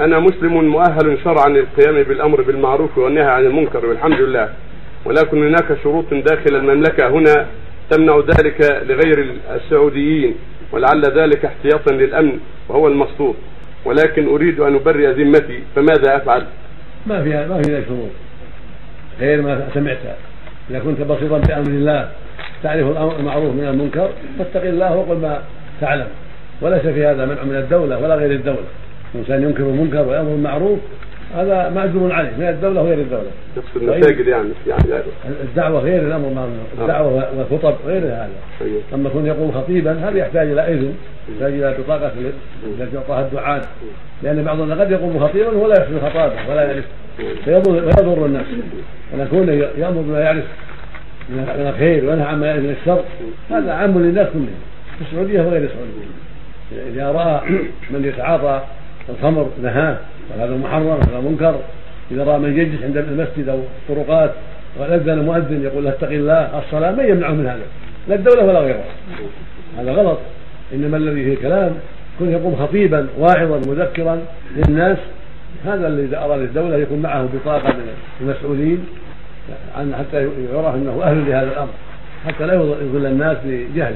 أنا مسلم مؤهل شرعا للقيام بالأمر بالمعروف والنهي عن المنكر والحمد لله. ولكن هناك شروط داخل المملكة هنا تمنع ذلك لغير السعوديين ولعل ذلك احتياطا للأمن وهو المقصود ولكن أريد أن أبرئ ذمتي فماذا أفعل؟ ما فيها ما فيها شروط. غير ما سمعتها. إذا كنت بصيرا بأمر الله تعرف المعروف من المنكر فاتق الله وقل ما تعلم. وليس في هذا منع من الدولة ولا غير الدولة. الإنسان ينكر المنكر ويأمر بالمعروف هذا مأجور عليه من الدولة وغير الدولة. نفس المساجد يعني يعني الدعوة غير الأمر بالمعروف الدعوة والخطب غير هذا. أيوه. أما كن يقوم خطيبا هذا يحتاج إلى إذن يحتاج إلى بطاقة التي يعطاها الدعاة. لأن بعضنا قد يقوم خطيبا ولا يحسن خطابه ولا يعرف. فيضر الناس. ولكن يأمر بما يعرف من الخير وينهى عما يعرف من الشر هذا عام للناس كلهم. في السعودية وغير السعودية. إذا رأى من يتعاطى الخمر نهاه وهذا محرم وهذا منكر. إذا رأى من يجلس عند المسجد أو الطرقات وأذن المؤذن يقول اتق الله الصلاة من يمنعه من هذا لا الدولة ولا غيرها هذا غلط. إنما الذي فيه كلام كن يقوم خطيبا واعظا مذكرا للناس هذا الذي إذا أراد الدولة يكون معه بطاقة من المسؤولين حتى يعرف أنه أهل لهذا الأمر حتى لا يضل الناس بجهل